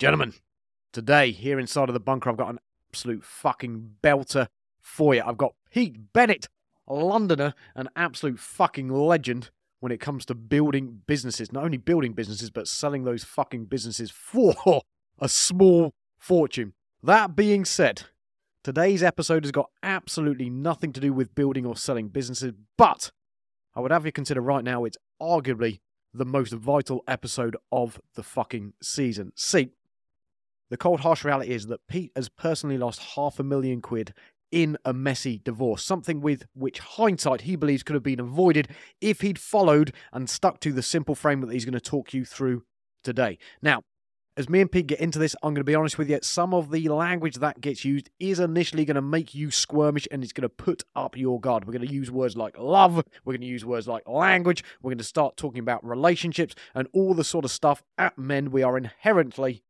Gentlemen, today here inside of the bunker, I've got an absolute fucking belter for you. I've got Pete Bennett, a Londoner, an absolute fucking legend when it comes to building businesses. Not only building businesses, but selling those fucking businesses for a small fortune. That being said, today's episode has got absolutely nothing to do with building or selling businesses, but I would have you consider right now it's arguably the most vital episode of the fucking season. See, the cold, harsh reality is that Pete has personally lost half a million quid in a messy divorce, something with which hindsight he believes could have been avoided if he'd followed and stuck to the simple framework that he's going to talk you through today. Now, as me and Pete get into this, I'm going to be honest with you, some of the language that gets used is initially going to make you squirmish and it's going to put up your guard. We're going to use words like love, we're going to use words like language, we're going to start talking about relationships and all the sort of stuff at men we are inherently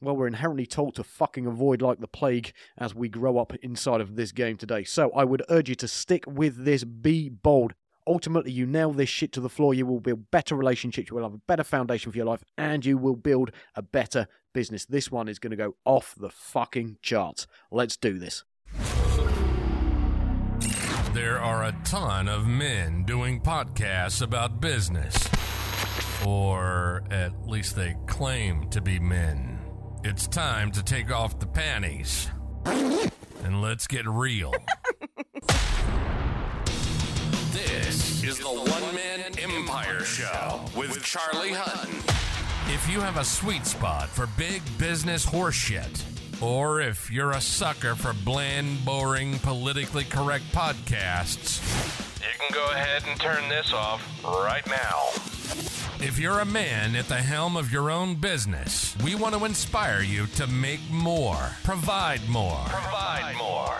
well, we're inherently told to fucking avoid like the plague as we grow up inside of this game today. So I would urge you to stick with this, be bold. Ultimately, you nail this shit to the floor, you will build better relationships, you will have a better foundation for your life, and you will build a better business. This one is going to go off the fucking charts. Let's do this. There are a ton of men doing podcasts about business. Or at least they claim to be men. It's time to take off the panties. And let's get real. this is the One Man Empire Show with Charlie Hutton. If you have a sweet spot for big business horseshit, or if you're a sucker for bland, boring, politically correct podcasts, you can go ahead and turn this off right now. If you're a man at the helm of your own business, we want to inspire you to make more, provide more, provide more,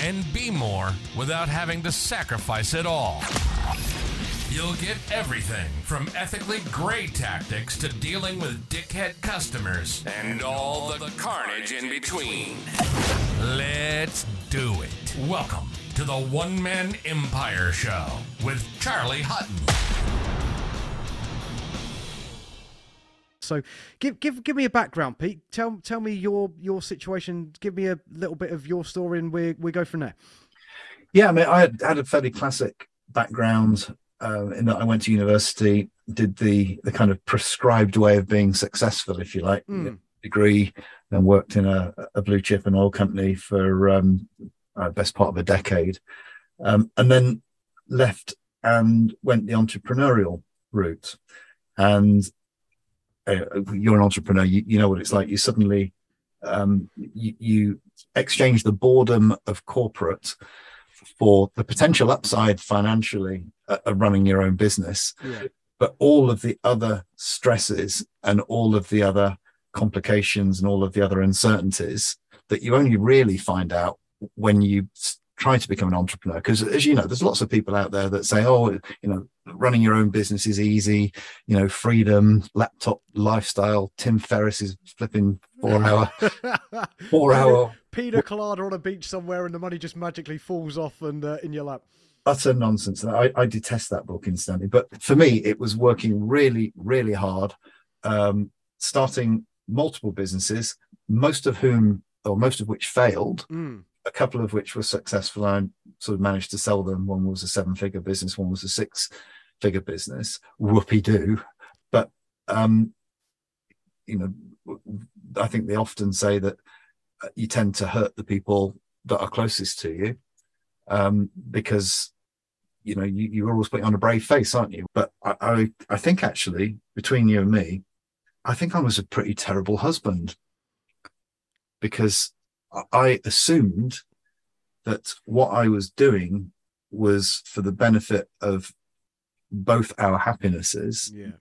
and be more without having to sacrifice it all. You'll get everything from ethically gray tactics to dealing with dickhead customers and all the carnage in between. Let's do it. Welcome to the One Man Empire Show with Charlie Hutton. So give give give me a background, Pete. Tell tell me your your situation. Give me a little bit of your story, and we we go from there. Yeah, I mean, I had, had a fairly classic background uh, in that I went to university, did the the kind of prescribed way of being successful, if you like, Mm. degree, then worked in a, a blue chip and oil company for um, uh, best part of a decade, um, and then left and went the entrepreneurial route. And you're an entrepreneur, you, you know what it's like. You suddenly um, you, you exchange the boredom of corporate for the potential upside financially uh, of running your own business, Yeah. but all of the other stresses and all of the other complications and all of the other uncertainties that you only really find out when you try to become an entrepreneur. Because as you know, there's lots of people out there that say, "Oh, you know, running your own business is easy. You know, freedom, laptop lifestyle." Tim Ferriss is flipping four hour, four hour Pina colada on a beach somewhere, and the money just magically falls off and uh, in your lap. utter nonsense. I, I detest that book instantly. But for me, it was working really, really hard, um, starting multiple businesses, most of whom, or most of which failed, Mm. A couple of which were successful. I sort of managed to sell them. One was a seven figure business, one was a six figure business. Whoopie doo. But, um, you know, I think they often say that uh, you tend to hurt the people that are closest to you um, because you know you, you're always putting on a brave face, aren't you? But I, I, I think actually between you and me, I think I was a pretty terrible husband because I- assumed that what I was doing was for the benefit of both our happinesses, Yeah.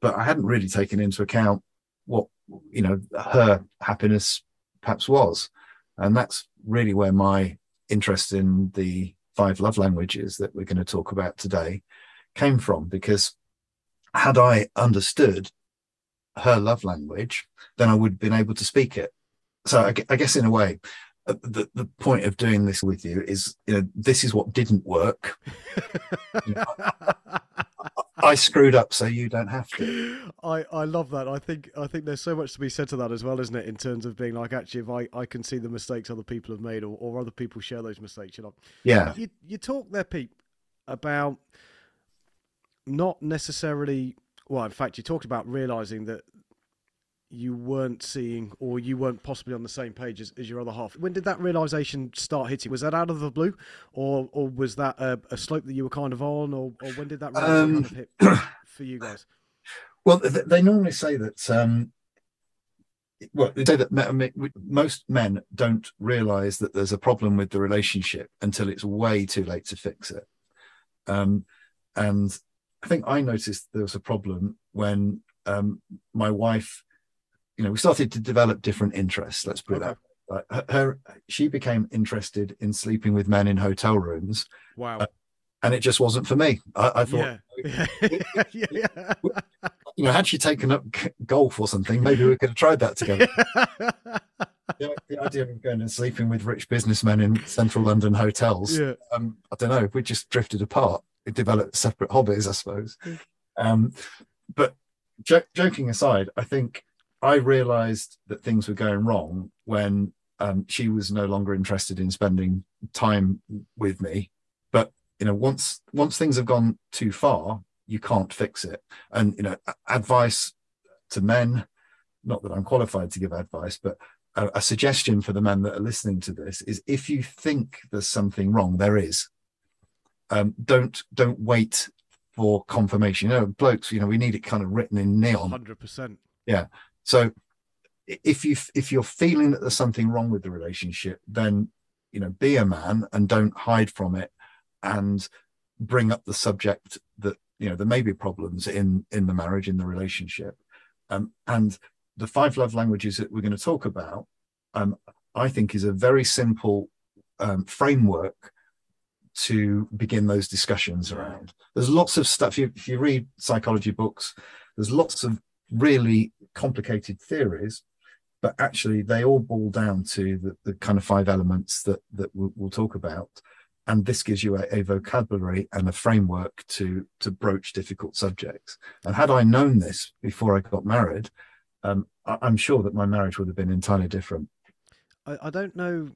but I hadn't really taken into account what you know her happiness perhaps was, and that's really where my interest in the five love languages that we're going to talk about today came from. Because had I understood her love language, then I would have been able to speak it. So I, I guess in a way, uh, the the point of doing this with you is you know this is what didn't work. You know, I screwed up, so you don't have to. I, I love that. I think I think there's so much to be said to that as well, isn't it? In terms of being like, actually, if I, I can see the mistakes other people have made, or, or other people share those mistakes, you know. Yeah, You you talk there, Pete, about not necessarily. Well, in fact, you talked about realizing that you weren't seeing or you weren't possibly on the same page as, as your other half. When did that realization start hitting? Was that out of the blue, or or was that a, a slope that you were kind of on, or, or when did that Um, kind of hit for you guys? Well, th- they normally say that. Um, well, they say that most men don't realise that there's a problem with the relationship until it's way too late to fix it. Um, and I think I noticed there was a problem when um, my wife, you know, we started to develop different interests. Let's put it Okay. that. way. Like, her, her, she became interested in sleeping with men in hotel rooms, Wow. uh, and it just wasn't for me. I, I thought, yeah. yeah. yeah. you know, had she taken up golf or something, maybe we could have tried that together. the, the idea of going and sleeping with rich businessmen in central London hotels, yeah. um, I don't know, we just drifted apart. We developed separate hobbies, I suppose. Um, but jo- joking aside, I think I realized that things were going wrong when um, she was no longer interested in spending time with me. But you know, once once things have gone too far, you can't fix it. And you know, advice to men, not that I'm qualified to give advice, but a, a suggestion for the men that are listening to this is if you think there's something wrong, there is. Um, don't don't wait for confirmation. You know, blokes, you know, we need it kind of written in neon. Hundred percent. So if you if you're feeling that there's something wrong with the relationship, then you know, be a man and don't hide from it and bring up the subject that you know there may be problems in in the marriage in the relationship. Um, and the five love languages that we're going to talk about um, i think is a very simple um, framework to begin those discussions around. There's lots of stuff you, if you read psychology books there's lots of really complicated theories but actually they all boil down to the, the kind of five elements that that we'll, we'll talk about. And this gives you a, a vocabulary and a framework to to broach difficult subjects. And had i known this before i got married um, I, i'm sure that my marriage would have been entirely different. I, I don't know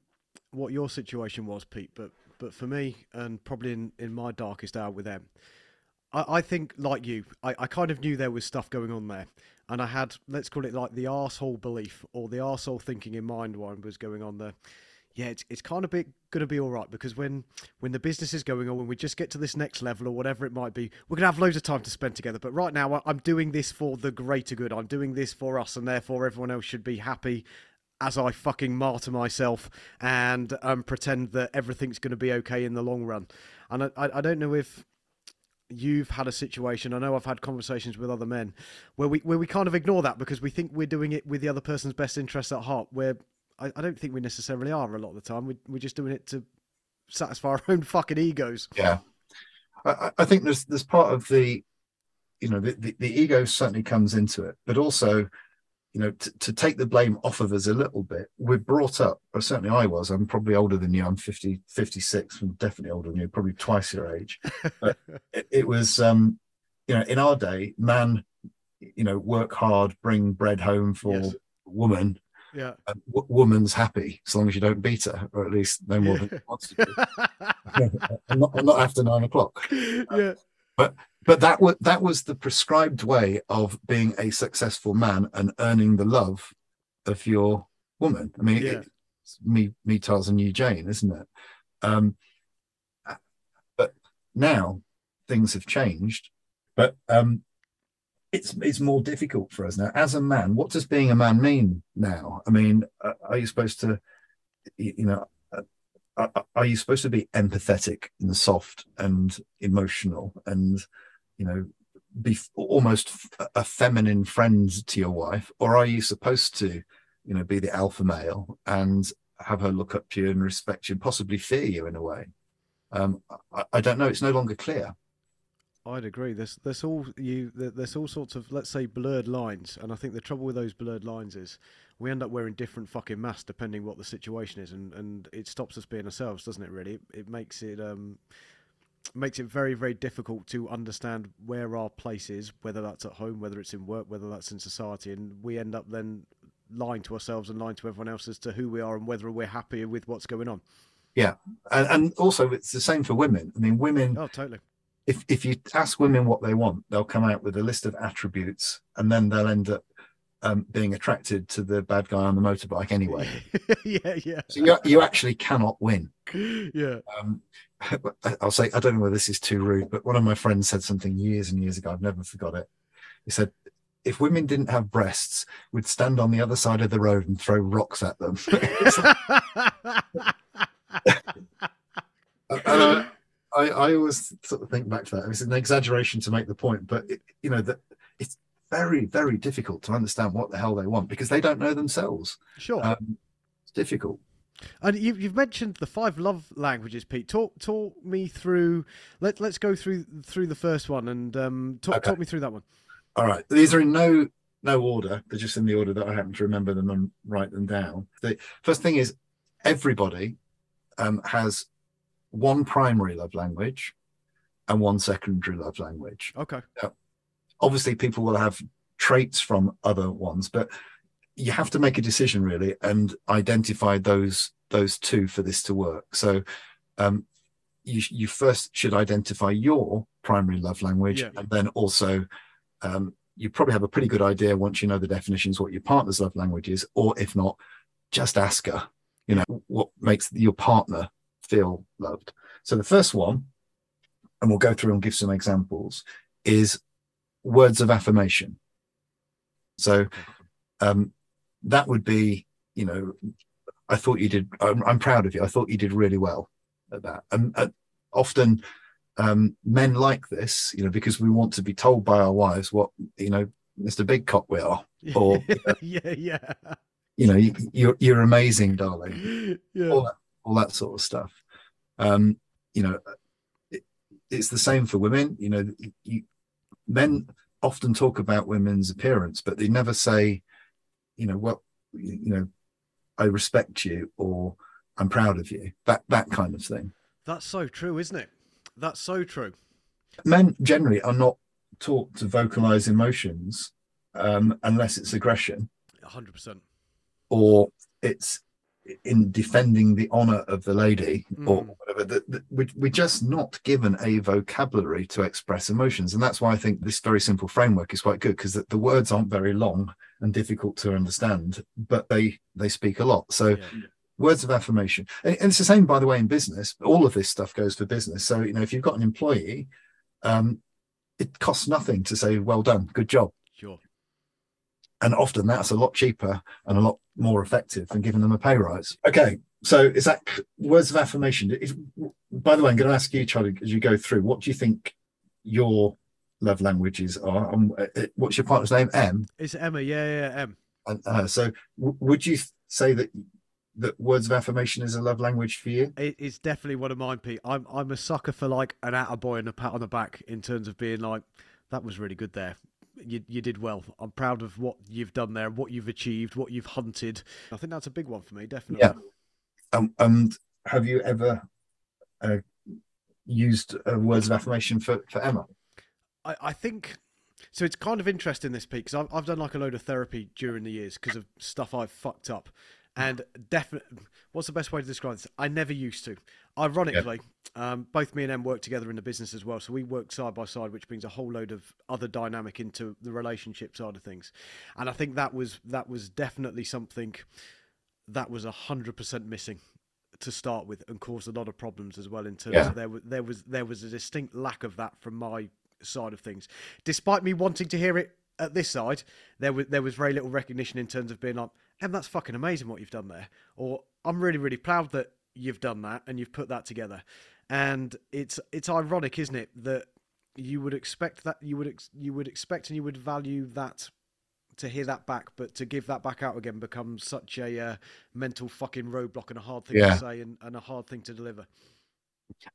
what your situation was, Pete, but but for me, and probably in, in my darkest hour with them, I, I think like you, I, I kind of knew there was stuff going on there, and I had let's call it like the arsehole belief or the arsehole thinking in mind one was going on there. Yeah, it's it's kind of going to be all right because when when the business is going on, when we just get to this next level or whatever it might be, we're gonna have loads of time to spend together. But right now, I'm doing this for the greater good. I'm doing this for us, and therefore everyone else should be happy as I fucking martyr myself and um, pretend that everything's going to be okay in the long run. And I, I, I don't know if you've had a situation. I know I've had conversations with other men where we where we kind of ignore that because we think we're doing it with the other person's best interests at heart. Where I, I don't think we necessarily are a lot of the time. We, we're just doing it to satisfy our own fucking egos. yeah i, I- think there's there's part of the you know the, the, the ego certainly comes into it but also you know to, to take the blame off of us a little bit we're brought up or certainly i was i'm probably older than you i'm 50 56 i'm definitely older than you probably twice your age but it, it was um you know in our day man you know work hard bring bread home for Yes. woman Yeah. and w- woman's happy as long as you don't beat her or at least no more than she wants to do not, not after nine o'clock yeah. but that was that was the prescribed way of being a successful man and earning the love of your woman. I mean, Yeah. it's me, me, Tars, and you, Jane, isn't it? Um, but now things have changed. But um, it's it's more difficult for us now as a man. What does being a man mean now? I mean, uh, are you supposed to, you know? uh, Are, are you supposed to be empathetic and soft and emotional and you know be almost a feminine friend to your wife? Or are you supposed to you know be the alpha male and have her look up to you and respect you and possibly fear you in a way? Um i, I don't know. It's no longer clear. I'd agree. There's there's all you there's all sorts of let's say blurred lines, and I think the trouble with those blurred lines is we end up wearing different fucking masks depending what the situation is, and, and it stops us being ourselves, doesn't it? Really, it, it makes it um makes it very very difficult to understand where our place is, whether that's at home, whether it's in work, whether that's in society, and we end up then lying to ourselves and lying to everyone else as to who we are and whether we're happy with what's going on. Yeah, and, and also it's the same for women. I mean, women. Oh, totally. If if you ask women what they want, they'll come out with a list of attributes, and then they'll end up um, being attracted to the bad guy on the motorbike anyway. yeah, yeah. So you you actually cannot win. Yeah. Um, I'll say I don't know whether this is too rude, but one of my friends said something years and years ago. I've never forgot it. He said, "If women didn't have breasts, we'd stand on the other side of the road and throw rocks at them." I, I always sort of think back to that. It's an exaggeration to make the point, but it, you know that it's very, very difficult to understand what the hell they want because they don't know themselves. sure. Um, it's difficult. And you've, you've mentioned the five love languages, Pete. Talk talk me through. Let Let's go through through the first one and um, talk Okay. talk me through that one. All right, these are in no no order. They're just in the order that I happen to remember them and write them down. The first thing is everybody um, has one primary love language and one secondary love language. Okay. Obviously people will have traits from other ones but you have to make a decision really and identify those those two for this to work so um you you first should identify your primary love language Yeah. and then also um you probably have a pretty good idea once you know the definitions what your partner's love language is or if not just ask her you know what makes your partner feel loved so the first one and we'll go through and give some examples is words of affirmation. So um, that would be, you know, I thought you did. I'm, I'm proud of you. I thought you did really well at that. And uh, often um, men like this, you know, because we want to be told by our wives what you know, Mr. Big Cock we are. Or- yeah, yeah, You know, you, you're you're amazing, darling. yeah. all that, all that sort of stuff. Um, you know, it, it's the same for women. You know, you, men often talk about women's appearance, but they never say, you know, what, you know, I respect you or I'm proud of you. That that kind of thing. That's so true, isn't it? That's so true. Men generally are not taught to vocalize emotions um, unless it's aggression hundred percent. or it's in defending the honor of the lady or Mm. whatever that that we, we're just not given a vocabulary to express emotions and that's why i think this very simple framework is quite good because the, the words aren't very long and difficult to understand but they they speak a lot so Yeah. words of affirmation and, and it's the same by the way in business all of this stuff goes for business so you know if you've got an employee um it costs nothing to say well done good job. And often that's a lot cheaper and a lot more effective than giving them a pay rise. Okay, so is that words of affirmation? Is, by the way, I'm going to ask you, Charlie, as you go through, what do you think your love languages are? Um, uh, uh, what's your partner's name? Em. It's Emma. Yeah, yeah, yeah, Em. And uh, so, w- would you say that that words of affirmation is a love language for you? It, it's definitely one of mine, Pete. I'm I'm a sucker for like an attaboy and a pat on the back in terms of being like, that was really good there. You you did well. I'm proud of what you've done there, what you've achieved, what you've hunted. I think that's a big one for me, definitely. Yeah. Um, and have you ever uh, used uh, words of affirmation for for Emma? I, I think so. It's kind of interesting this Pete because I've I've done like a load of therapy during the years because of stuff I've fucked up, and definitely, what's the best way to describe this? I never used to. Ironically, um, both me and Em work together in the business as well, so we work side by side, which brings a whole load of other dynamic into the relationship side of things, and I think that was that was definitely something that was hundred percent missing to start with and caused a lot of problems as well in terms Yeah. of there was there was there was a distinct lack of that from my side of things despite me wanting to hear it at this side there was there was very little recognition in terms of being like em that's fucking amazing what you've done there or i'm really really proud that you've done that and you've put that together and it's it's ironic isn't it that you would expect that you would ex- you would expect and you would value that to hear that back, but to give that back out again becomes such a uh, mental fucking roadblock and a hard thing Yeah. to say and, and a hard thing to deliver.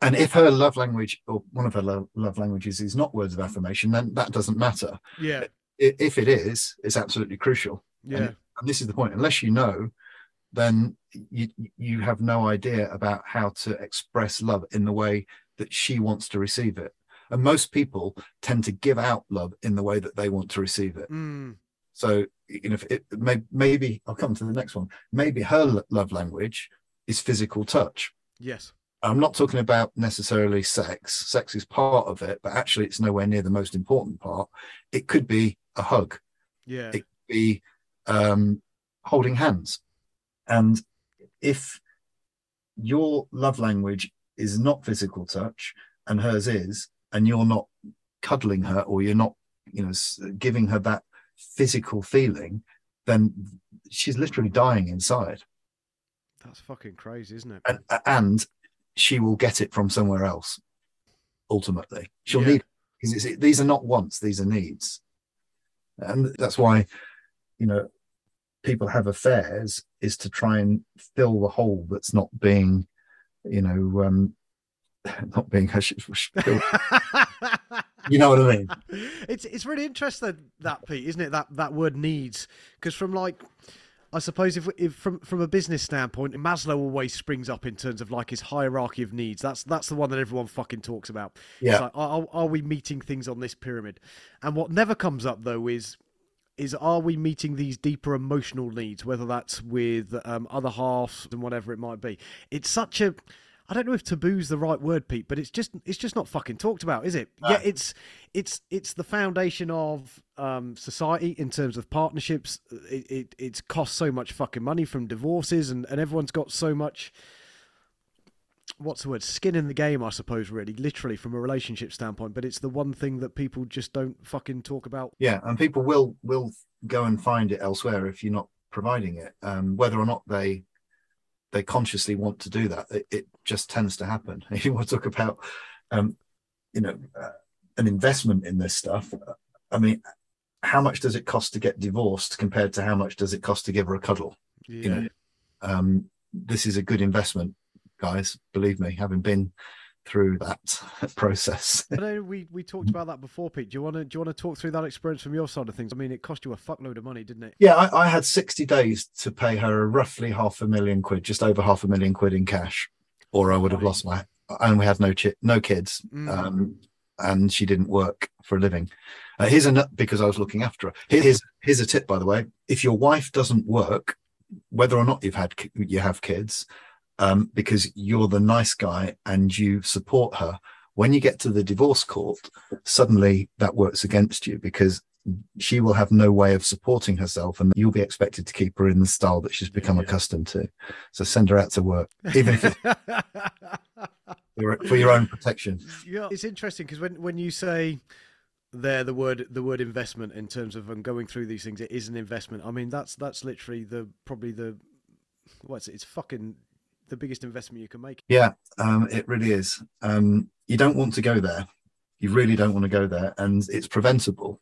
And if her love language or one of her love, love languages is not words of affirmation, then that doesn't matter. Yeah, If it is, it's absolutely crucial. Yeah, And this is the point. Unless you know, then you you have no idea about how to express love in the way that she wants to receive it. And most people tend to give out love in the way that they want to receive it. Mm, So, you know, it may, maybe I'll come to the next one. Maybe her love language is physical touch. yes. I'm not talking about necessarily sex. Sex is part of it, but actually, it's nowhere near the most important part. It could be a hug, Yeah. it could be um, holding hands. And if your love language is not physical touch and hers is, and you're not cuddling her or you're not, you know, giving her that physical feeling, then she's literally dying inside. That's fucking crazy, isn't it? and and she will get it from somewhere else ultimately she'll Yeah. need because it's, these are not wants these are needs and that's why you know people have affairs is to try and fill the hole that's not being you know um not being you know what i mean it's it's really interesting that Pete, isn't it? That that word needs because from like. I suppose if, if from from a business standpoint, Maslow always springs up in terms of like his hierarchy of needs. That's that's the one that everyone fucking talks about. It's Yeah. like, are, are we meeting things on this pyramid? And what never comes up though is is are we meeting these deeper emotional needs, whether that's with um, other halves and whatever it might be. It's such a I don't know if taboo's the right word, Pete, but it's just it's just not fucking talked about, is it? Yeah, it's it's it's the foundation of um, society in terms of partnerships. It, it it's cost so much fucking money from divorces, and, and everyone's got so much. What's the word? Skin in the game, I suppose. Really, literally from a relationship standpoint, but it's the one thing that people just don't fucking talk about. yeah and people will will go and find it elsewhere if you're not providing it um whether or not they they consciously want to do that it, it just tends to happen if you want to talk about um you know uh, an investment in this stuff i mean how much does it cost to get divorced compared to how much does it cost to give her a cuddle Yeah, you know um this is a good investment guys believe me having been through that process I know we, we talked about that before, Pete. Do you want to do you want to talk through that experience from your side of things? I mean, it cost you a fuckload of money, didn't it? Yeah, I, I had 60 days to pay her roughly half a million quid, just over half a million quid in cash, or I would have lost my. And we had no chi- no kids, Mm. um, and she didn't work for a living. Uh, here's a nut because I was looking after her. Here's here's a tip, by the way. If your wife doesn't work, whether or not you've had you have kids, um, because you're the nice guy and you support her, when you get to the divorce court, suddenly that works against you because she will have no way of supporting herself and you'll be expected to keep her in the style that she's become Yeah. accustomed to. So send her out to work, even if it's for for your own protection. yeah, it's interesting because when when you say there the word the word investment in terms of um, going through these things, it is an investment. I mean, that's that's literally the probably the what's it? It's fucking the biggest investment you can make. Yeah, um, it really is. Um, you don't want to go there. You really don't want to go there, and it's preventable.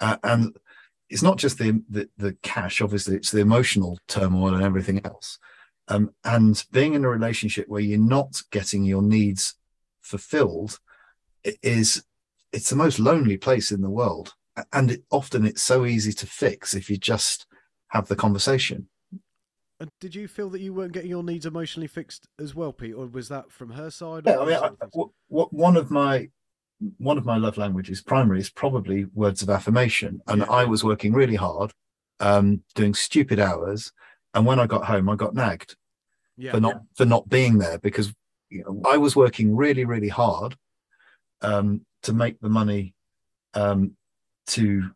Uh, and it's not just the, the the cash. Obviously, it's the emotional turmoil and everything else. Um, and being in a relationship where you're not getting your needs fulfilled i- is it's the most lonely place in the world. And it, often it's so easy to fix if you just have the conversation. And did you feel that you weren't getting your needs emotionally fixed as well, Pete, or was that from her side? Yeah, I mean, I, what, what one of my one of my love languages, primary, is probably words of affirmation. And Yeah. I was working really hard, um, doing stupid hours, and when I got home, I got nagged yeah, for not for not being there because you know, I was working really, really hard um, to make the money um, to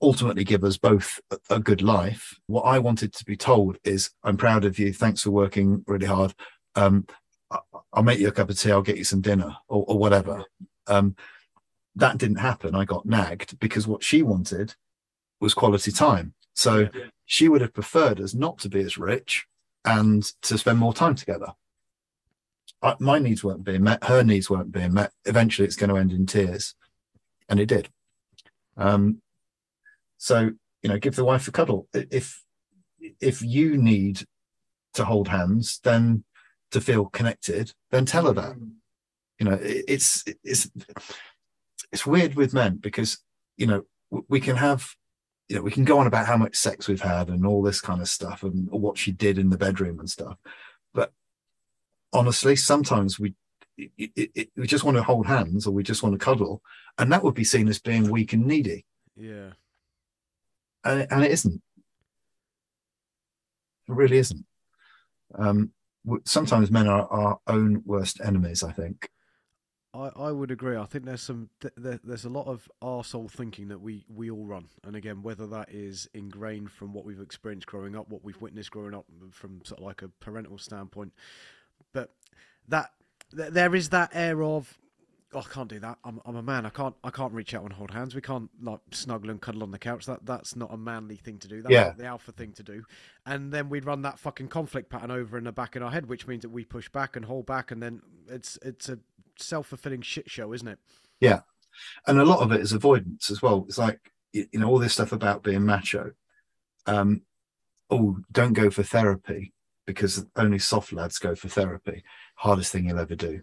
ultimately give us both a, good life. What I wanted to be told is, "I'm proud of you. Thanks for working really hard. Um, I'll make you a cup of tea. I'll get you some dinner or, or whatever." Um, that didn't happen. I got nagged because what she wanted was quality time. So Yeah. she would have preferred us not to be as rich and to spend more time together. I, my needs weren't being met. Her needs weren't being met. Eventually, it's going to end in tears, and it did. Um, so you know, give the wife a cuddle. If if you need to hold hands, then to feel connected, then tell her that. Mm. You know, it's it's it's weird with men because you know we can have you know we can go on about how much sex we've had and all this kind of stuff and what she did in the bedroom and stuff but honestly sometimes we it, it, it, we just want to hold hands or we just want to cuddle, and that would be seen as being weak and needy, Yeah. And it, and it isn't. It really isn't. Um, sometimes men are our own worst enemies. I think. I, I would agree. I think there's some th- there, there's a lot of arsehole thinking that we, we all run, and again, whether that is ingrained from what we've experienced growing up, what we've witnessed growing up from sort of like a parental standpoint, but that th- there is that air of oh, I can't do that. I'm, I'm a man. I can't I can't reach out and hold hands. We can't like snuggle and cuddle on the couch. That that's not a manly thing to do. That's Yeah. the alpha thing to do. And then we'd run that fucking conflict pattern over in the back in our head, which means that we push back and hold back, and then it's it's a self fulfilling shit show, isn't it? Yeah, and a lot of it is avoidance as well. It's like you know all this stuff about being macho. Um, oh, don't go for therapy because only soft lads go for therapy. Hardest thing you'll ever do.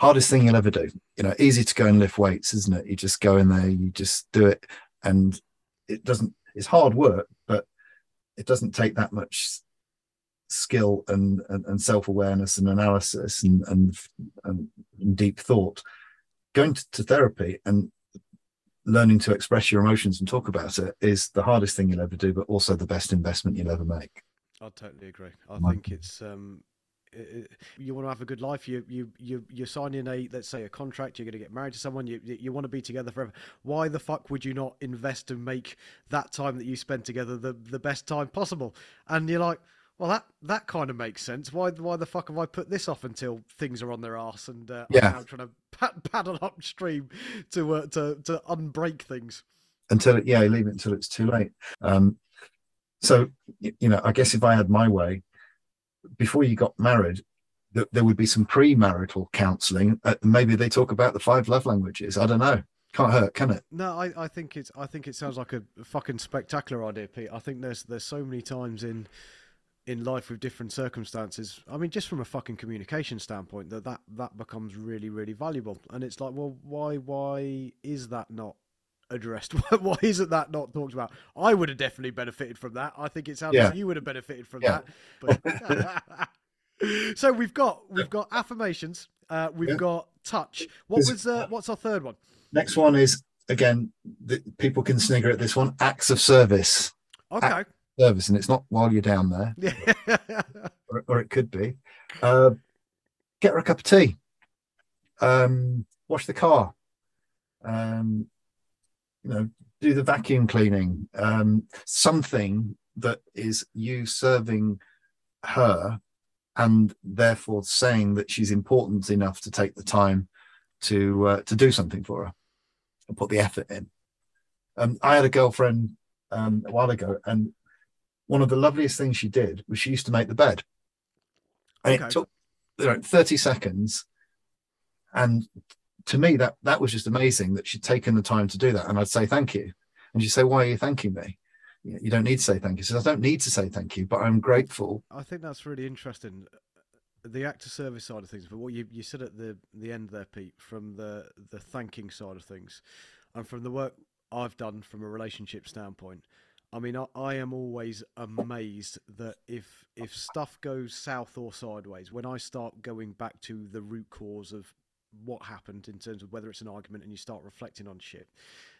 Hardest thing you'll ever do. You know, easy to go and lift weights, isn't it? You just go in there, you just do it, and it doesn't. It's hard work, but it doesn't take that much skill and and, and self awareness and analysis and, and and deep thought going to, to therapy and learning to express your emotions and talk about it is the hardest thing you'll ever do, but also the best investment you'll ever make. I totally agree. I think it's um, you want to have a good life. You you you you're signing a let's say a contract. You're going to get married to someone. You you you want to be together forever. Why the fuck would you not invest and make that time that you spend together the the best time possible? And you're like. Well, that, that kind of makes sense. Why why the fuck have I put this off until things are on their ass and uh, Yeah. I'm trying to pad, paddle upstream to uh, to to unbreak things? Until it, yeah, leave it until it's too late. Um, so you know, I guess if I had my way, before you got married, th- there would be some pre-marital counselling. Uh, maybe they talk about the five love languages. I don't know. Can't hurt, can it? No, I, I think it's I think it sounds like a fucking spectacular idea, Pete. I think there's there's so many times in in life with different circumstances. I mean, just from a fucking communication standpoint, that that that becomes really really valuable. And it's like, well, why why is that not addressed? why isn't that not talked about? I would have definitely benefited from that. I think it sounds Yeah. like you would have benefited from Yeah. that. But so we've got we've got affirmations. Uh, we've Yeah. got touch. What was uh, what's our third one? Next one is again, the, people can snigger at this one. Acts of service, Okay. service, and it's not while you're down there. Yeah. or, or it could be. Uh, get her a cup of tea. Um, wash the car. Um, you know, do the vacuum cleaning. Um, something that is you serving her, and therefore saying that she's important enough to take the time to uh, to do something for her and put the effort in. Um, I had a girlfriend um, a while ago, and one of the loveliest things she did was she used to make the bed. And Okay. it took you know, 30 seconds. And to me, that that was just amazing that she'd taken the time to do that. And I'd say thank you. And she'd say, Why are you thanking me? You don't need to say thank you. I don't need to say thank you, but I'm grateful. I think that's really interesting. The acts of service side of things, but what you, you said at the the end there, Pete, from the the thanking side of things, and from the work I've done from a relationship standpoint. I mean, I, I am always amazed that if if stuff goes south or sideways, when I start going back to the root cause of what happened in terms of whether it's an argument and you start reflecting on shit,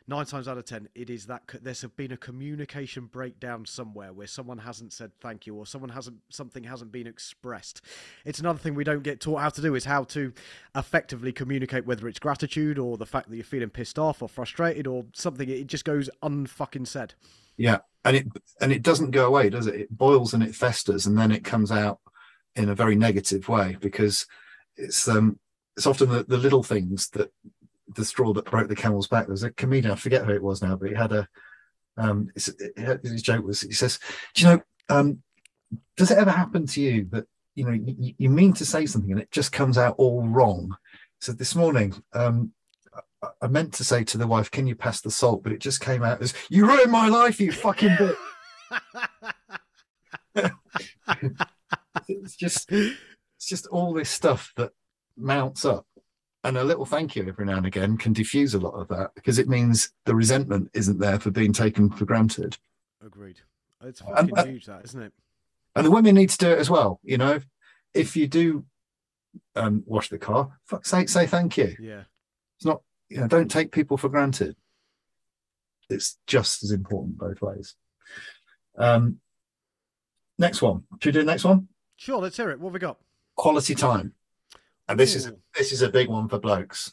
nine times out of ten, it is that there's been a communication breakdown somewhere where someone hasn't said thank you or someone hasn't something hasn't been expressed. It's another thing we don't get taught how to do is how to effectively communicate whether it's gratitude or the fact that you're feeling pissed off or frustrated or something. It just goes unfucking said. Yeah. And it and it doesn't go away, does it? It boils and it festers and then it comes out in a very negative way because it's um it's often the, the little things that the straw that broke the camel's back. There's a comedian, I forget who it was now, but he had a um his joke was he says, Do you know, um does it ever happen to you that you know you, you mean to say something and it just comes out all wrong? So this morning, um I- I meant to say to the wife, "Can you pass the salt?" But it just came out as, "You ruined my life, you fucking bitch." it's just it's just all this stuff that mounts up and a little thank you every now and again can diffuse a lot of that because it means the resentment isn't there for being taken for granted Agreed. It's And- fucking huge, that isn't it? and the women need to do it as well you know if you do um, wash the car, fuck say say thank you. Yeah. It's not you know don't take people for granted. It's just as important both ways. Um, next one. Should we do the next one? Sure, let's hear it. What have we got? Quality time, and this is hmm. this is a big one for blokes.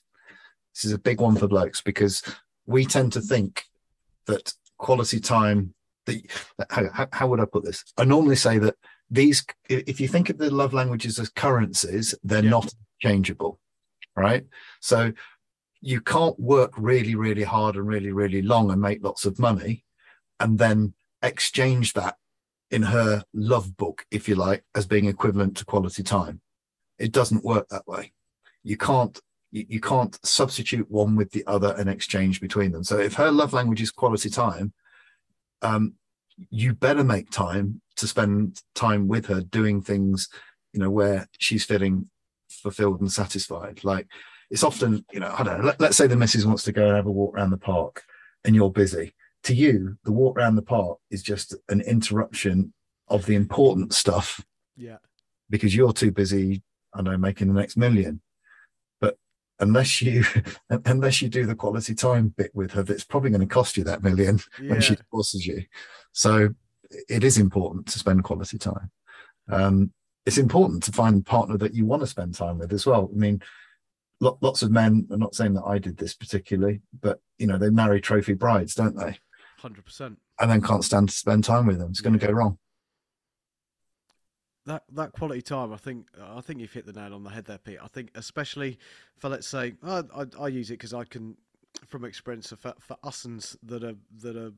This is a big one for blokes because we tend to think that quality time. How, how- how would I put this? I normally say that these, if you think of the love languages as currencies, they're Yeah. not changeable, right? So you can't work really, really hard and really, really long and make lots of money, and then exchange that in her love book, if you like, as being equivalent to quality time. It doesn't work that way. You can't you, you can't substitute one with the other and exchange between them. So if her love language is quality time, um, you better make time to spend time with her doing things, you know, where she's feeling fulfilled and satisfied. Like it's often, you know, I don't know, let, let's say the missus wants to go and have a walk around the park and you're busy. To you, the walk around the park is just an interruption of the important stuff Yeah. because you're too busy, I know, making the next million. But unless you unless you do the quality time bit with her, that's probably going to cost you that million Yeah. when she divorces you. So it is important to spend quality time. Um, it's important to find a partner that you want to spend time with as well. I mean, lo- lots of men. I'm not saying that I did this particularly, but you know, they marry trophy brides, don't they? Hundred percent. And then can't stand to spend time with them. It's going to go wrong. That that quality time, I think, I think you've hit the nail on the head there, Pete. I think, especially for let's say, I I, I use it because I can, from experience, for for usins that are that are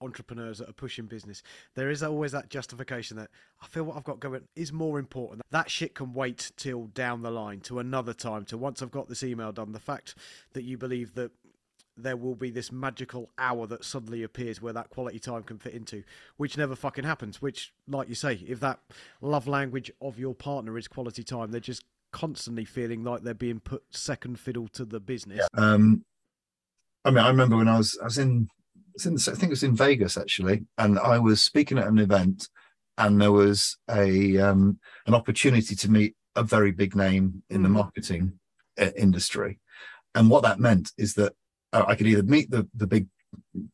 entrepreneurs that are pushing business, there is always that justification that I feel what I've got going is more important. That shit can wait till down the line, to another time, to once I've got this email done. The fact that you believe that there will be this magical hour that suddenly appears where that quality time can fit into, which never fucking happens. Which, like you say, if that love language of your partner is quality time, they're just constantly feeling like they're being put second fiddle to the business. Um, I mean, I remember when I was I was in, I, was in I think it was in Vegas actually, and I was speaking at an event, and there was a um, an opportunity to meet a very big name in the Mhm. marketing uh, industry, and what that meant is that uh, I could either meet the the big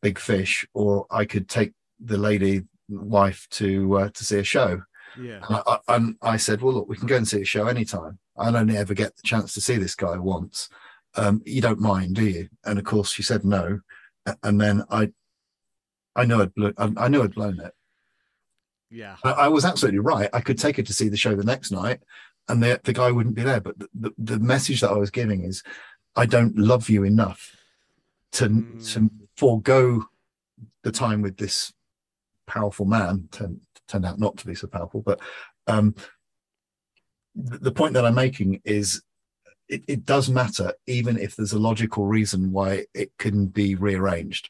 big fish, or I could take the lady wife to uh, to see a show. Yeah, And I, I, and I said, well, look, we can go and see a show anytime. I only ever get the chance to see this guy once. Um, you don't mind, do you? And of course, she said no. And then I, I knew I'd, blo- I, I knew I'd blown it. yeah, I, I was absolutely right. I could take her to see the show the next night, and the the guy wouldn't be there. But the, the, the message that I was giving is, I don't love you enough to to Mm. forego the time with this powerful man. Turned turned out not to be so powerful, but um, the, the point that I'm making is. It, it does matter, even if there's a logical reason why it can be rearranged.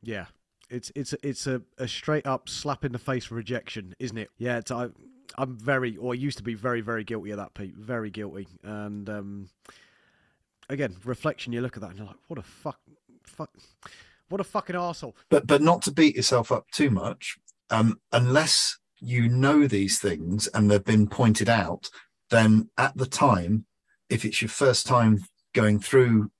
yeah. It's it's it's a, a straight up slap in the face rejection, isn't it? Yeah, it's, I I'm very or used to be very very guilty of that, Pete. Very guilty. And um, again, reflection. You look at that and you're like, what a fuck, fuck, what a fucking arsehole. but but not to beat yourself up too much um unless you know these things and they've been pointed out then at the time if it's your first time going through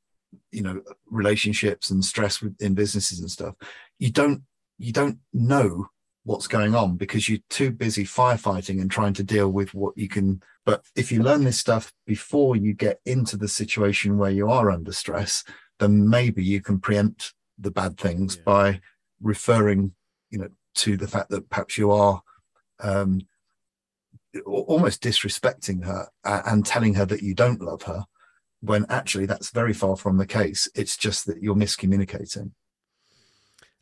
you know relationships and stress in businesses and stuff you don't you don't know what's going on because you're too busy firefighting and trying to deal with what you can but if you learn this stuff before you get into the situation where you are under stress then maybe you can preempt the bad things Yeah. by referring you know to the fact that perhaps you are um almost disrespecting her and telling her that you don't love her when actually that's very far from the case it's just that you're miscommunicating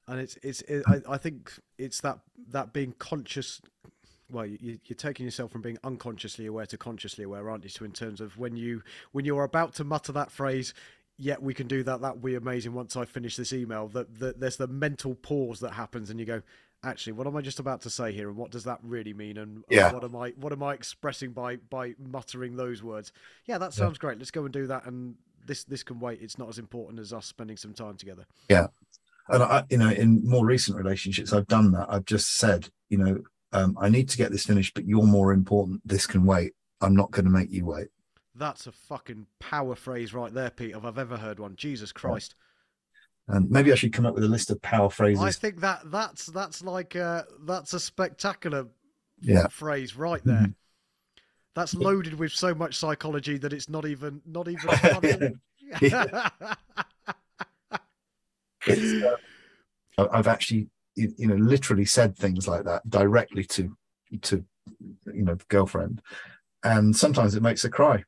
and it's it's it, I, I think it's that that being conscious well you, you're taking yourself from being unconsciously aware to consciously aware aren't you? So in terms of when you when you're about to mutter that phrase yet we can do that that will be amazing once i finish this email that, that there's the mental pause that happens and you go actually what am i just about to say here? And what does that really mean? And, Yeah. what am i what am i expressing by by muttering those words? Yeah that sounds great. Let's go and do that. And this this can wait. It's not as important as us spending some time together and I, you know, in more recent relationships, I've done that. I've just said, you know, um, I need to get this finished, but you're more important. This can wait. I'm not going to make you wait. That's a fucking power phrase right there, Pete, if I've ever heard one. Jesus Christ. And maybe I should come up with a list of power phrases. I think that that's that's like uh, that's a spectacular Yeah. phrase right there. Mhm. That's loaded with so much psychology that it's not even not even funny. It's, uh, I've actually, you know, literally said things like that directly to, to, you know, girlfriend, and sometimes it makes her cry.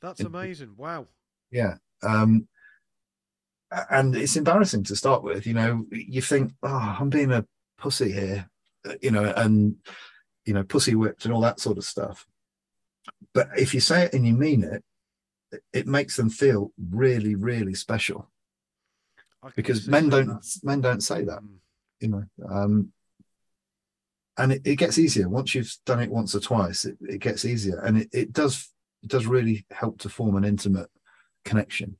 That's amazing. Wow. Yeah. Um, and it's embarrassing to start with. You know, you think, oh, I'm being a pussy here, uh, you know, and you know, pussy whipped and all that sort of stuff. But if you say it and you mean it, it- it makes them feel really, really special because men don't men don't say that. Mm. you know um and it, it gets easier once you've done it once or twice it, it gets easier and it, it does it does really help to form an intimate connection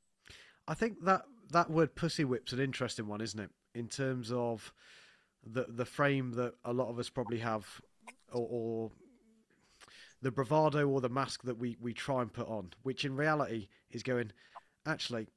I think that that word pussy whip's an interesting one, isn't it? In terms of the the frame that a lot of us probably have, or, or the bravado or the mask that we we try and put on, which in reality is going, actually,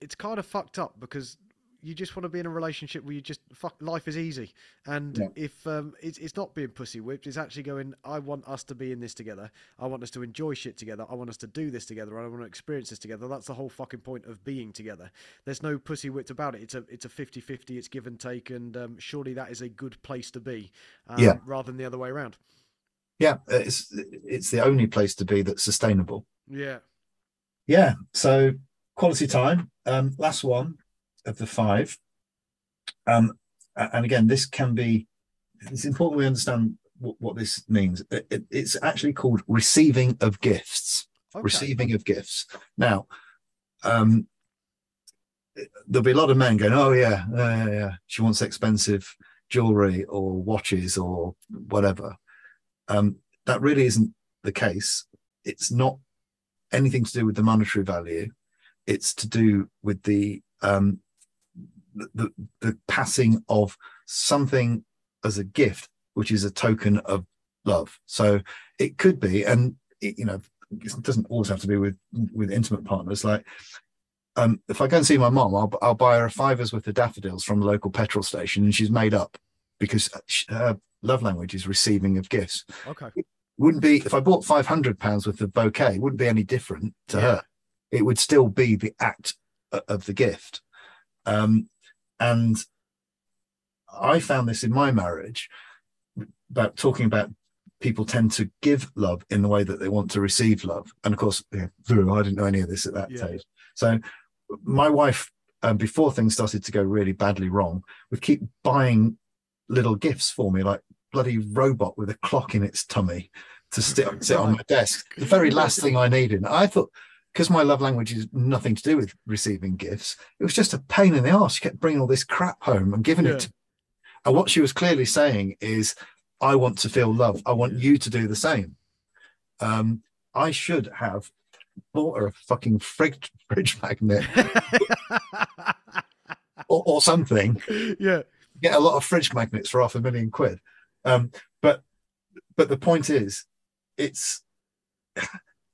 it's kind of fucked up because you just want to be in a relationship where you just fuck life is easy. And Yeah. if um it's, it's not being pussy whipped it's actually going i want us to be in this together. I want us to enjoy shit together. I want us to do this together. I want to experience this together. That's the whole fucking point of being together. There's no pussy whipped about it. It's a it's a 50-50 it's give and take and um, surely that is a good place to be um, Yeah. rather than the other way around. Yeah it's it's the only place to be that's sustainable. Yeah. Yeah so quality time um last one of the five um and again this can be it's important we understand what, what this means It- it- it's actually called receiving of gifts okay. receiving of gifts. Now, um, there'll be a lot of men going, "Oh yeah, yeah, yeah, yeah. she wants expensive jewelry or watches or whatever." Um, that really isn't the case. It's not anything to do with the monetary value. It's to do with the um, the, the, the passing of something as a gift, which is a token of love. So it could be, and it, you know, it doesn't always have to be with with intimate partners. Like, um, if I go and see my mom, I'll I'll buy her a fiver's worth of daffodils from the local petrol station, and she's made up because sh- her love language is receiving of gifts. okay Wouldn't be if I bought five hundred pounds worth of bouquet. it Wouldn't be any different to Yeah. her. It would still be the act of the gift. Um, and I found this in my marriage about talking about people tend to give love in the way that they want to receive love. And of course, yeah, I didn't know any of this at that Yeah. stage. So my wife, um, before things started to go really badly wrong, would keep buying little gifts for me, like bloody robot with a clock in its tummy to sit, sit on my desk. The very last thing I needed. I thought, because my love language is nothing to do with receiving gifts, it was just a pain in the ass. She kept bringing all this crap home and giving Yeah. it to and what she was clearly saying is, I want to feel love. I want you to do the same. Um, I should have bought her a fucking fridge, fridge magnet or, or something. yeah Get a lot of fridge magnets for half a million quid. Um, but but the point is, it's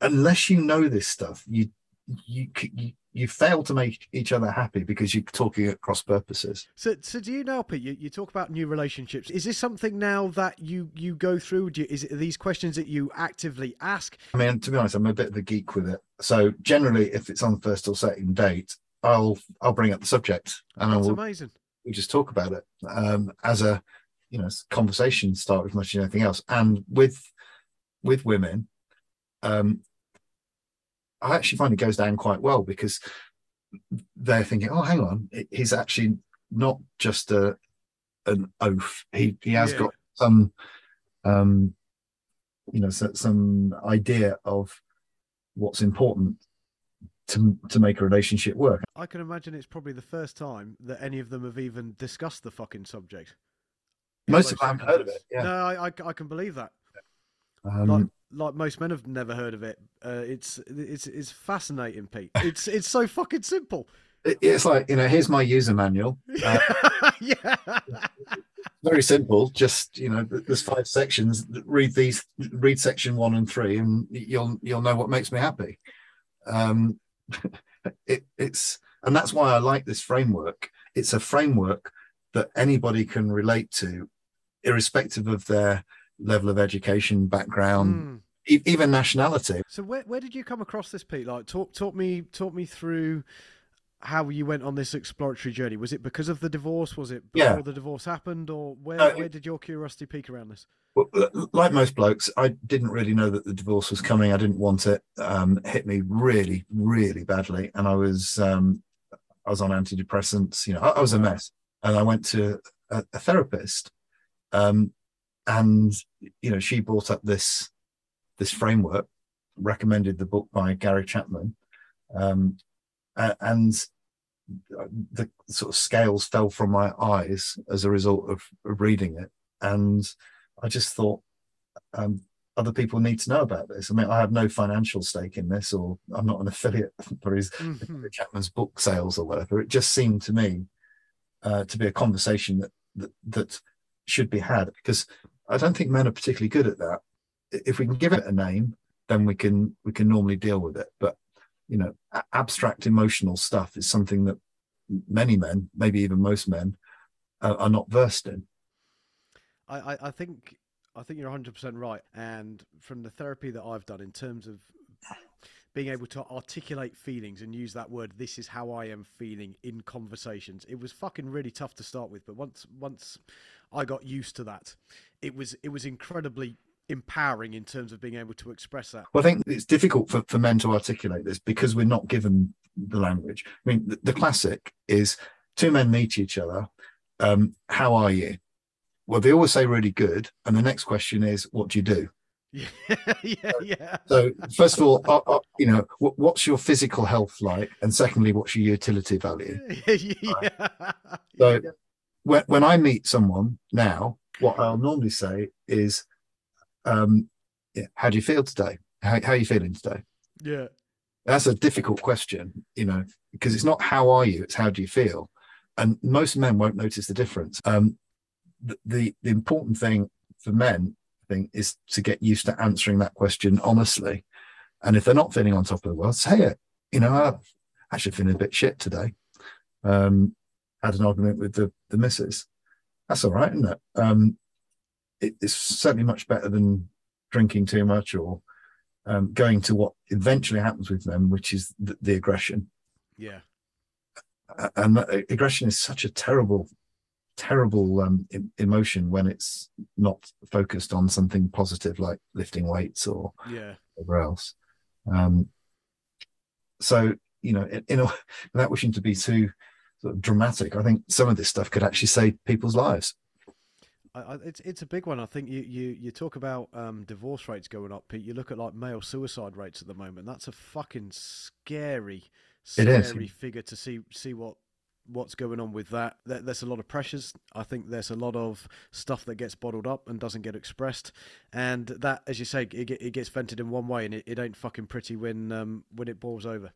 unless you know this stuff, you you you, you fail to make each other happy because you're talking at cross purposes. So, so do you now, Pete? You, you talk about new relationships. Is this something now that you you go through? Do you, is it these questions that you actively ask? I mean, to be honest, I'm a bit of a geek with it. So generally, if it's on first or second date, I'll I'll bring up the subject and I will. amazing. we just talk about it um, as a you know conversation start as much as anything else. And with with women, um, I actually find it goes down quite well because they're thinking, oh, hang on, he's actually not just a an oaf. He he has Yeah. got some um, you know some idea of what's important to to make a relationship work. I can imagine it's probably the first time that any of them have even discussed the fucking subject. Most of them haven't heard of it, yeah. No, I, I, I can believe that. Um, Like, like most men have never heard of it. Uh, it's it's it's fascinating, Pete. It's it's so fucking simple. it's like you know, here's my user manual. Uh, yeah. very simple. Just you know, there's five sections. Read these. Read section one and three, and you'll you'll know what makes me happy. Um, it, it's and that's why I like this framework. It's a framework that anybody can relate to, irrespective of their level of education, background, Mm. e- even nationality. So where where did you come across this, Pete? Like talk talk me talk me through how you went on this exploratory journey. Was it because of the divorce? Was it before Yeah. the divorce happened, or where it- where did your curiosity peak around this? Well, like most blokes, I didn't really know that the divorce was coming. I didn't want it. Um, it hit me really, really badly, and I was um, I was on antidepressants. You know, I, I was a mess, and I went to a, a therapist, um, and you know, she brought up this this framework, recommended the book by Gary Chapman, um, and the sort of scales fell from my eyes as a result of, reading it, and I just thought um, other people need to know about this. I mean, I have no financial stake in this, or I'm not an affiliate for his Mhm. Chapman's book sales or whatever. It just seemed to me uh, to be a conversation that, that that should be had because I don't think men are particularly good at that. If we can give it a name, then we can we can normally deal with it. But you know, abstract emotional stuff is something that many men, maybe even most men, uh, are not versed in. I, I, I think I think you're 100 percent right. And from the therapy that I've done in terms of being able to articulate feelings and use that word, this is how I am feeling in conversations. It was fucking really tough to start with, but once once I got used to that, it was it was incredibly empowering in terms of being able to express that. Well, I think it's difficult for, for men to articulate this because we're not given the language. I mean, the, the classic is two men meet each other. Um, how are you? Well, they always say really good. And the next question is, what do you do? Yeah, yeah, yeah. So, first of all, uh, uh, you know, what, what's your physical health like? And secondly, what's your utility value? yeah. So, when, when I meet someone now, what I'll normally say is, um, yeah, how do you feel today? How, how are you feeling today? yeah. That's a difficult question, you know, because it's not how are you, it's how do you feel. And most men won't notice the difference. Um, the, the, the important thing for men, I think, is to get used to answering that question honestly. And if they're not feeling on top of the world, say it. You know, I'm actually feeling a bit shit today. Um, had an argument with the, the missus. That's all right, isn't it? Um, it it's certainly much better than drinking too much or um, going to what eventually happens with them, which is the, the aggression. Yeah. And that aggression is such a terrible, terrible um, emotion when it's not focused on something positive like lifting weights or Yeah. whatever else. Um, so, you know, in, in a, without wishing to be too sort of dramatic, I think some of this stuff could actually save people's lives. I, I, it's it's a big one. I think you, you, you talk about um, divorce rates going up, Pete. You look at like male suicide rates at the moment. That's a fucking scary, scary figure to see see what what's going on with that. There, there's a lot of pressures. I think there's a lot of stuff that gets bottled up and doesn't get expressed, and that, as you say, it, it gets vented in one way, and it, it ain't fucking pretty when um, when it boils over.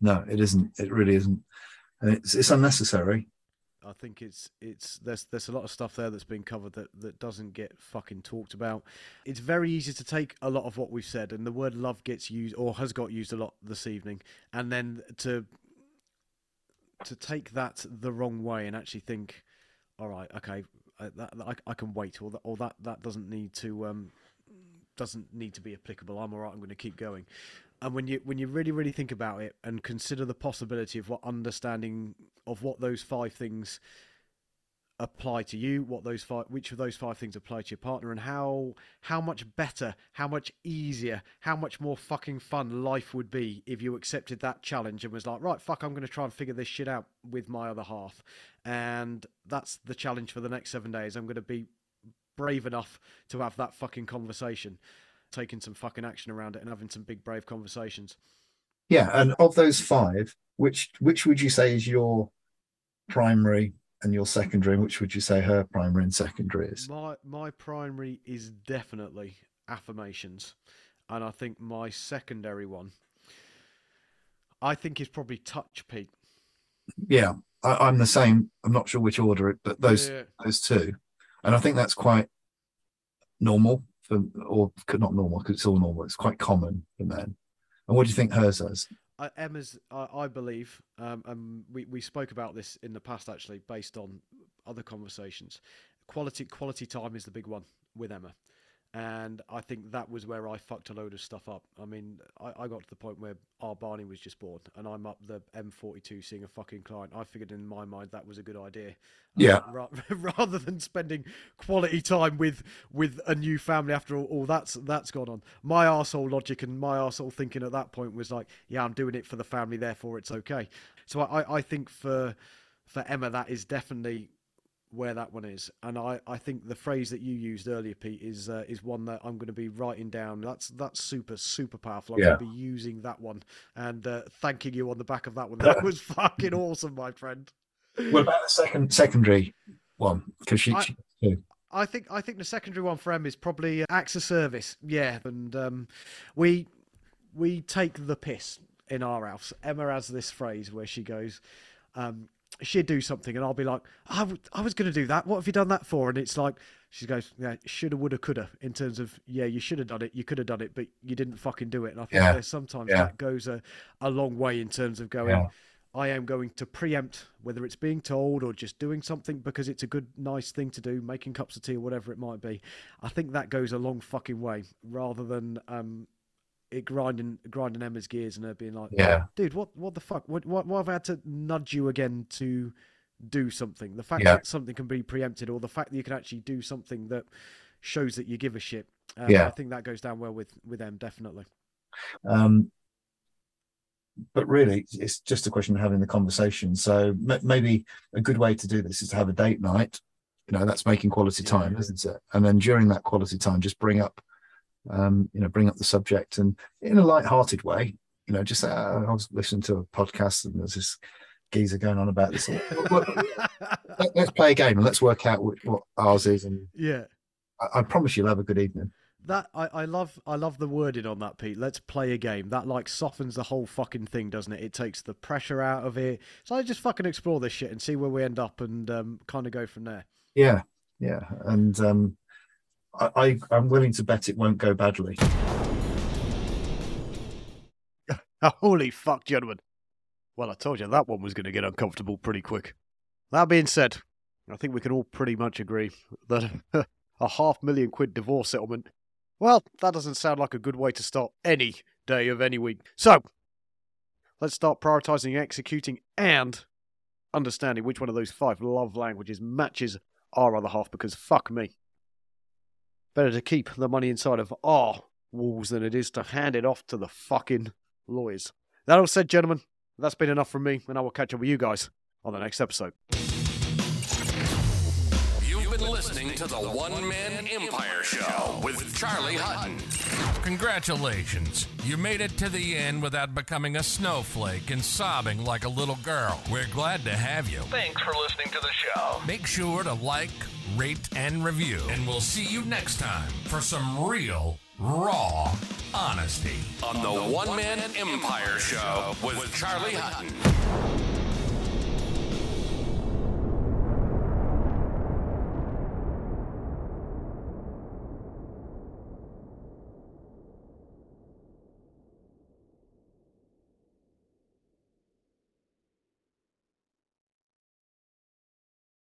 No, it isn't. It really isn't. And it's, it's unnecessary. I think it's it's there's there's a lot of stuff there that's been covered that that doesn't get fucking talked about. It's very easy to take a lot of what we've said, and the word love gets used or has got used a lot this evening, and then to to take that the wrong way and actually think, all right, okay, I, that, I, I can wait, or that or that that doesn't need to um doesn't need to be applicable. I'm all right. I'm going to keep going. And when you when you really really think about it and consider the possibility of what understanding of what those five things apply to you, what those five, which of those five things apply to your partner, and how how much better, how much easier, how much more fucking fun life would be if you accepted that challenge and was like, right, fuck, I'm going to try and figure this shit out with my other half, and that's the challenge for the next seven days. I'm going to be brave enough to have that fucking conversation, taking some fucking action around it, and having some big brave conversations. Yeah, and of those five, which which would you say is your primary and your secondary? Which would you say her primary and secondary is? My my primary is definitely affirmations, and I think my secondary one, I think is probably touch, Pete. Yeah, I, I'm the same. I'm not sure which order it, but those Yeah. those two. and I think that's quite normal or not normal because it's all normal. It's quite common for men. And what do you think hers is? Uh, Emma's, I believe, um, and we, we spoke about this in the past actually, based on other conversations. Quality quality time is the big one with Emma and I think that was where I fucked a load of stuff up. I mean, I, I, got to the point where our Barney was just born, and I'm up the M42 seeing a fucking client. I figured in my mind that was a good idea. Yeah. Uh, ra- rather than spending quality time with with a new family after all, all that's that's gone on. My asshole logic and my asshole thinking at that point was like, yeah, I'm doing it for the family, therefore it's okay. So I, I think for for Emma, that is definitely where that one is. And I, I think the phrase that you used earlier, Pete, is uh, is one that I'm going to be writing down. That's that's super super powerful. I'm yeah. going to be using that one and uh, thanking you on the back of that one. That was fucking awesome, my friend. What about the second secondary one? Because she, I, she I think I think the secondary one for Em is probably acts of service. Yeah, and um, we we take the piss in our house. Emma has this phrase where she goes. Um, she'd do something and I'll be like, I, w- I was going to do that. What have you done that for? And it's like, she goes, yeah, shoulda, woulda, coulda, in terms of, yeah, you should have done it. You could have done it, but you didn't fucking do it. And I think yeah. sometimes yeah. that goes a, a long way in terms of going, yeah. I am going to preempt whether it's being told or just doing something because it's a good, nice thing to do, making cups of tea or whatever it might be. I think that goes a long fucking way rather than, um, it grinding grinding Emma's gears and her being like, "Yeah, dude, what what the fuck? What, what, why have I had to nudge you again to do something? The fact yeah. that something can be preempted, or the fact that you can actually do something that shows that you give a shit. Um, yeah, I think that goes down well with with them definitely. Um, but really, it's just a question of having the conversation. So m- maybe a good way to do this is to have a date night. You know, that's making quality time, yeah. isn't it? And then during that quality time, just bring up um, you know, bring up the subject and in a light-hearted way, you know, just uh, I was listening to a podcast and there's this geezer going on about this. let's play a game and let's work out what, what ours is. And yeah, I, I, promise you'll have a good evening. That I, I love I love the wording on that, Pete. Let's play a game. That like softens the whole fucking thing, doesn't it? It takes the pressure out of it. So I just fucking explore this shit and see where we end up and um, kind of go from there. Yeah, yeah, and um, I, I am willing to bet it won't go badly. Holy fuck, gentlemen! Well, I told you that one was going to get uncomfortable pretty quick. That being said, I think we can all pretty much agree that a half million quid divorce settlement, well, that doesn't sound like a good way to start any day of any week. So, let's start prioritizing, executing, and understanding which one of those five love languages matches our other half because fuck me. Better to keep the money inside of our walls than it is to hand it off to the fucking lawyers. That all said, gentlemen, that's been enough from me, and I will catch up with you guys on the next episode. Listening to the One Man Empire Show with Charlie Hutton. Congratulations. You made it to the end without becoming a snowflake and sobbing like a little girl. We're glad to have you. Thanks for listening to the show. Make sure to like, rate, and review. And we'll see you next time for some real, raw honesty on the One Man Empire Show with Charlie Hutton.